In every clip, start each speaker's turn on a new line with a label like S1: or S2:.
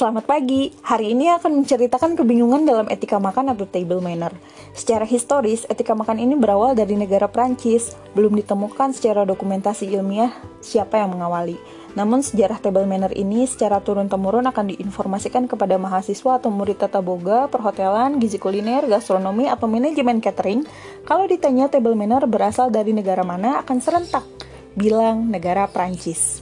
S1: Selamat pagi. Hari ini akan menceritakan kebingungan dalam etika makan atau table manner. Secara historis, etika makan ini berawal dari negara Prancis. Belum ditemukan secara dokumentasi ilmiah siapa yang mengawali. Namun sejarah table manner ini secara turun-temurun akan diinformasikan kepada mahasiswa atau murid tata boga, perhotelan, gizi kuliner, gastronomi, atau manajemen catering. Kalau ditanya table manner berasal dari negara mana akan serentak bilang negara Prancis.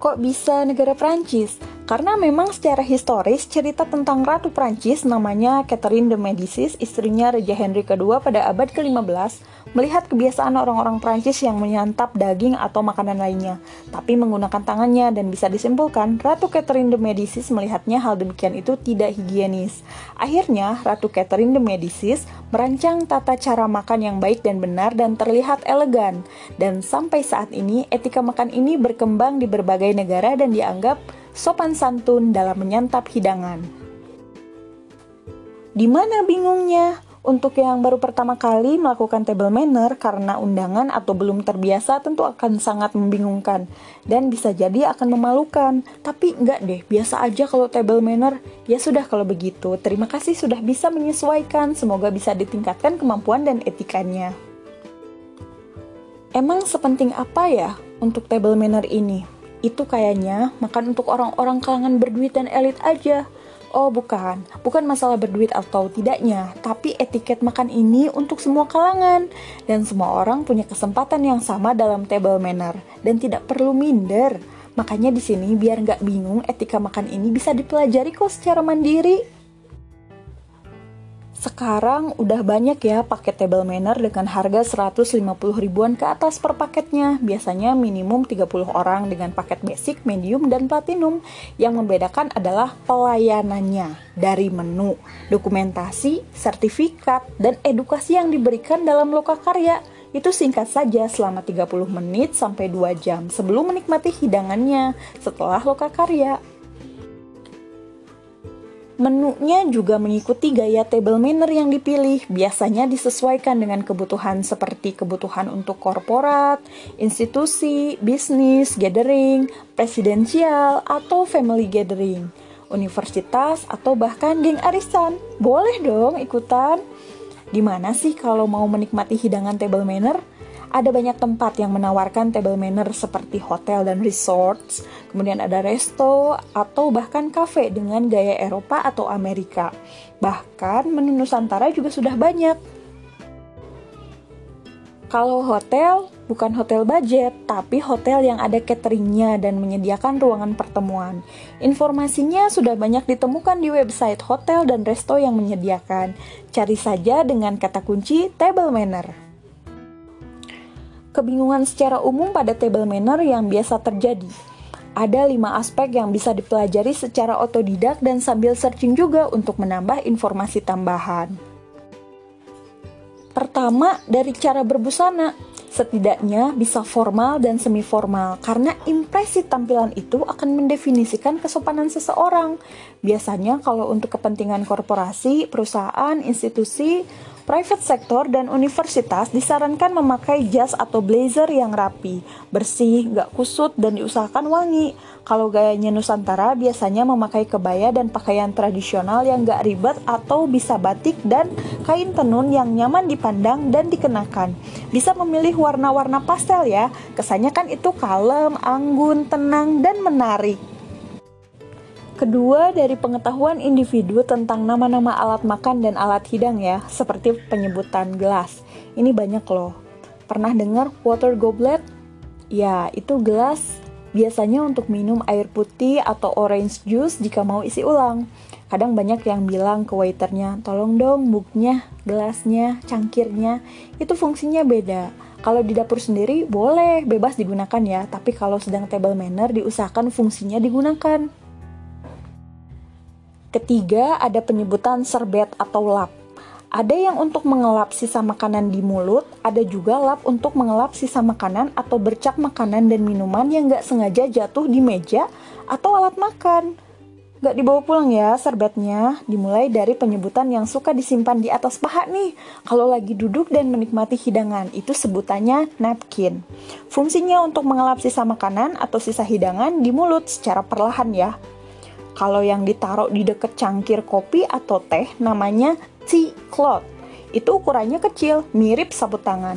S1: Kok bisa negara Prancis? Karena memang secara historis cerita tentang Ratu Prancis namanya Catherine de Medicis, istrinya Raja Henry II pada abad ke-15, melihat kebiasaan orang-orang Prancis yang menyantap daging atau makanan lainnya, tapi menggunakan tangannya dan bisa disimpulkan Ratu Catherine de Medicis melihatnya hal demikian itu tidak higienis. Akhirnya, Ratu Catherine de Medicis merancang tata cara makan yang baik dan benar dan terlihat elegan. Dan sampai saat ini, etika makan ini berkembang di berbagai negara dan dianggap sopan santun dalam menyantap hidangan. Di mana bingungnya? Untuk yang baru pertama kali melakukan table manner karena undangan atau belum terbiasa tentu akan sangat membingungkan dan bisa jadi akan memalukan. Tapi enggak deh, biasa aja kalau table manner. Ya sudah kalau begitu, terima kasih sudah bisa menyesuaikan. Semoga bisa ditingkatkan kemampuan dan etikanya. Emang sepenting apa ya untuk table manner ini? Itu kayaknya makan untuk orang-orang kalangan berduit dan elit aja Oh bukan, bukan masalah berduit atau tidaknya, tapi etiket makan ini untuk semua kalangan dan semua orang punya kesempatan yang sama dalam table manner dan tidak perlu minder. Makanya di sini biar nggak bingung etika makan ini bisa dipelajari kok secara mandiri. Sekarang udah banyak ya paket table manner dengan harga 150 ribuan ke atas per paketnya. Biasanya minimum 30 orang dengan paket basic, medium, dan platinum. Yang membedakan adalah pelayanannya dari menu, dokumentasi, sertifikat, dan edukasi yang diberikan dalam loka karya. Itu singkat saja selama 30 menit sampai 2 jam sebelum menikmati hidangannya setelah loka karya. Menunya juga mengikuti gaya table manner yang dipilih, biasanya disesuaikan dengan kebutuhan seperti kebutuhan untuk korporat, institusi, bisnis, gathering, presidensial, atau family gathering, universitas, atau bahkan geng arisan. Boleh dong ikutan. Gimana sih kalau mau menikmati hidangan table manner? Ada banyak tempat yang menawarkan table manner seperti hotel dan resorts, kemudian ada resto atau bahkan cafe dengan gaya Eropa atau Amerika. Bahkan menu Nusantara juga sudah banyak. Kalau hotel, bukan hotel budget, tapi hotel yang ada cateringnya dan menyediakan ruangan pertemuan. Informasinya sudah banyak ditemukan di website hotel dan resto yang menyediakan. Cari saja dengan kata kunci table manner. Kebingungan secara umum pada table manner yang biasa terjadi. Ada lima aspek yang bisa dipelajari secara otodidak dan sambil searching juga untuk menambah informasi tambahan. Pertama, dari cara berbusana. Setidaknya bisa formal dan semi formal karena impresi tampilan itu akan mendefinisikan kesopanan seseorang. Biasanya kalau untuk kepentingan korporasi, perusahaan, institusi, Private sector dan universitas disarankan memakai jas atau blazer yang rapi, bersih, gak kusut, dan diusahakan wangi. Kalau gayanya Nusantara biasanya memakai kebaya dan pakaian tradisional yang gak ribet atau bisa batik dan kain tenun yang nyaman dipandang dan dikenakan. Bisa memilih warna-warna pastel ya, kesannya kan itu kalem, anggun, tenang, dan menarik. Kedua, dari pengetahuan individu tentang nama-nama alat makan dan alat hidang ya, seperti penyebutan gelas. Ini banyak loh. Pernah dengar water goblet? Ya, itu gelas biasanya untuk minum air putih atau orange juice jika mau isi ulang. Kadang banyak yang bilang ke waiternya, tolong dong mugnya, gelasnya, cangkirnya, itu fungsinya beda. Kalau di dapur sendiri boleh bebas digunakan ya, tapi kalau sedang table manner diusahakan fungsinya digunakan. Ketiga, ada penyebutan serbet atau lap. Ada yang untuk mengelap sisa makanan di mulut, ada juga lap untuk mengelap sisa makanan atau bercak makanan dan minuman yang nggak sengaja jatuh di meja atau alat makan. Nggak dibawa pulang ya serbetnya, dimulai dari penyebutan yang suka disimpan di atas paha nih. Kalau lagi duduk dan menikmati hidangan, itu sebutannya napkin. Fungsinya untuk mengelap sisa makanan atau sisa hidangan di mulut secara perlahan ya. Kalau yang ditaruh di dekat cangkir kopi atau teh namanya tea cloth. Itu ukurannya kecil, mirip sabut tangan.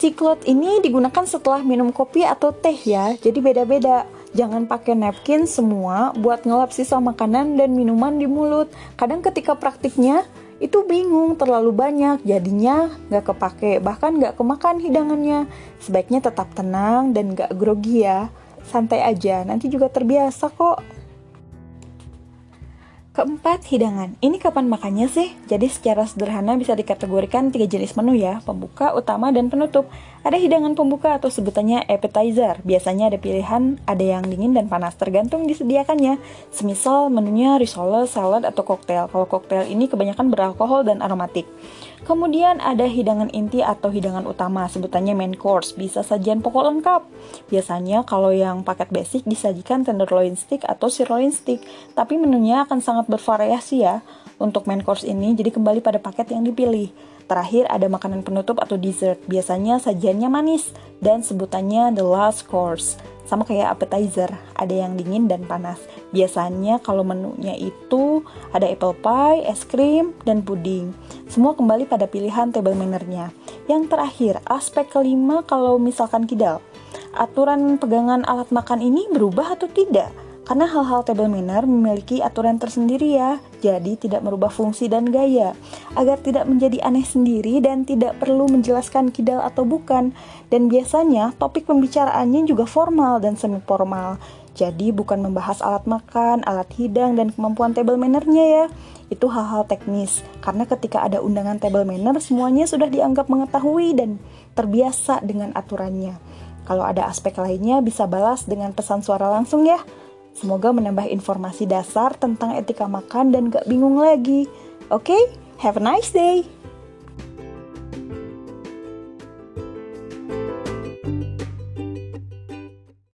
S1: Tea cloth ini digunakan setelah minum kopi atau teh ya, jadi beda-beda. Jangan pakai napkin semua buat ngelap sisa makanan dan minuman di mulut. Kadang ketika praktiknya itu bingung terlalu banyak jadinya nggak kepake bahkan nggak kemakan hidangannya sebaiknya tetap tenang dan nggak grogi ya santai aja. Nanti juga terbiasa kok Keempat, hidangan. Ini kapan makannya sih? Jadi secara sederhana bisa dikategorikan tiga jenis menu ya, pembuka, utama, dan penutup. Ada hidangan pembuka atau sebutannya appetizer. Biasanya ada pilihan, ada yang dingin dan panas, tergantung disediakannya. Semisal menunya risole, salad, atau koktail. Kalau koktail ini kebanyakan beralkohol dan aromatik. Kemudian ada hidangan inti atau hidangan utama, sebutannya main course, bisa sajian pokok lengkap. Biasanya kalau yang paket basic disajikan tenderloin stick atau sirloin stick, tapi menunya akan sangat bervariasi ya untuk main course ini, jadi kembali pada paket yang dipilih. Terakhir ada makanan penutup atau dessert, biasanya sajiannya manis dan sebutannya the last course. Sama kayak appetizer, ada yang dingin dan panas. Biasanya kalau menunya itu ada apple pie, es krim, dan puding. Semua kembali pada pilihan table mannernya. Yang terakhir, aspek kelima kalau misalkan kidal. Aturan pegangan alat makan ini berubah atau tidak? Karena hal-hal table manner memiliki aturan tersendiri ya, jadi tidak merubah fungsi dan gaya. Agar tidak menjadi aneh sendiri dan tidak perlu menjelaskan kidal atau bukan. Dan biasanya topik pembicaraannya juga formal dan semi formal. Jadi bukan membahas alat makan, alat hidang, dan kemampuan table mannernya ya. Itu hal-hal teknis, karena ketika ada undangan table manner, semuanya sudah dianggap mengetahui dan terbiasa dengan aturannya. Kalau ada aspek lainnya, bisa balas dengan pesan suara langsung ya. Semoga menambah informasi dasar tentang etika makan dan gak bingung lagi. Oke, okay? have a nice day.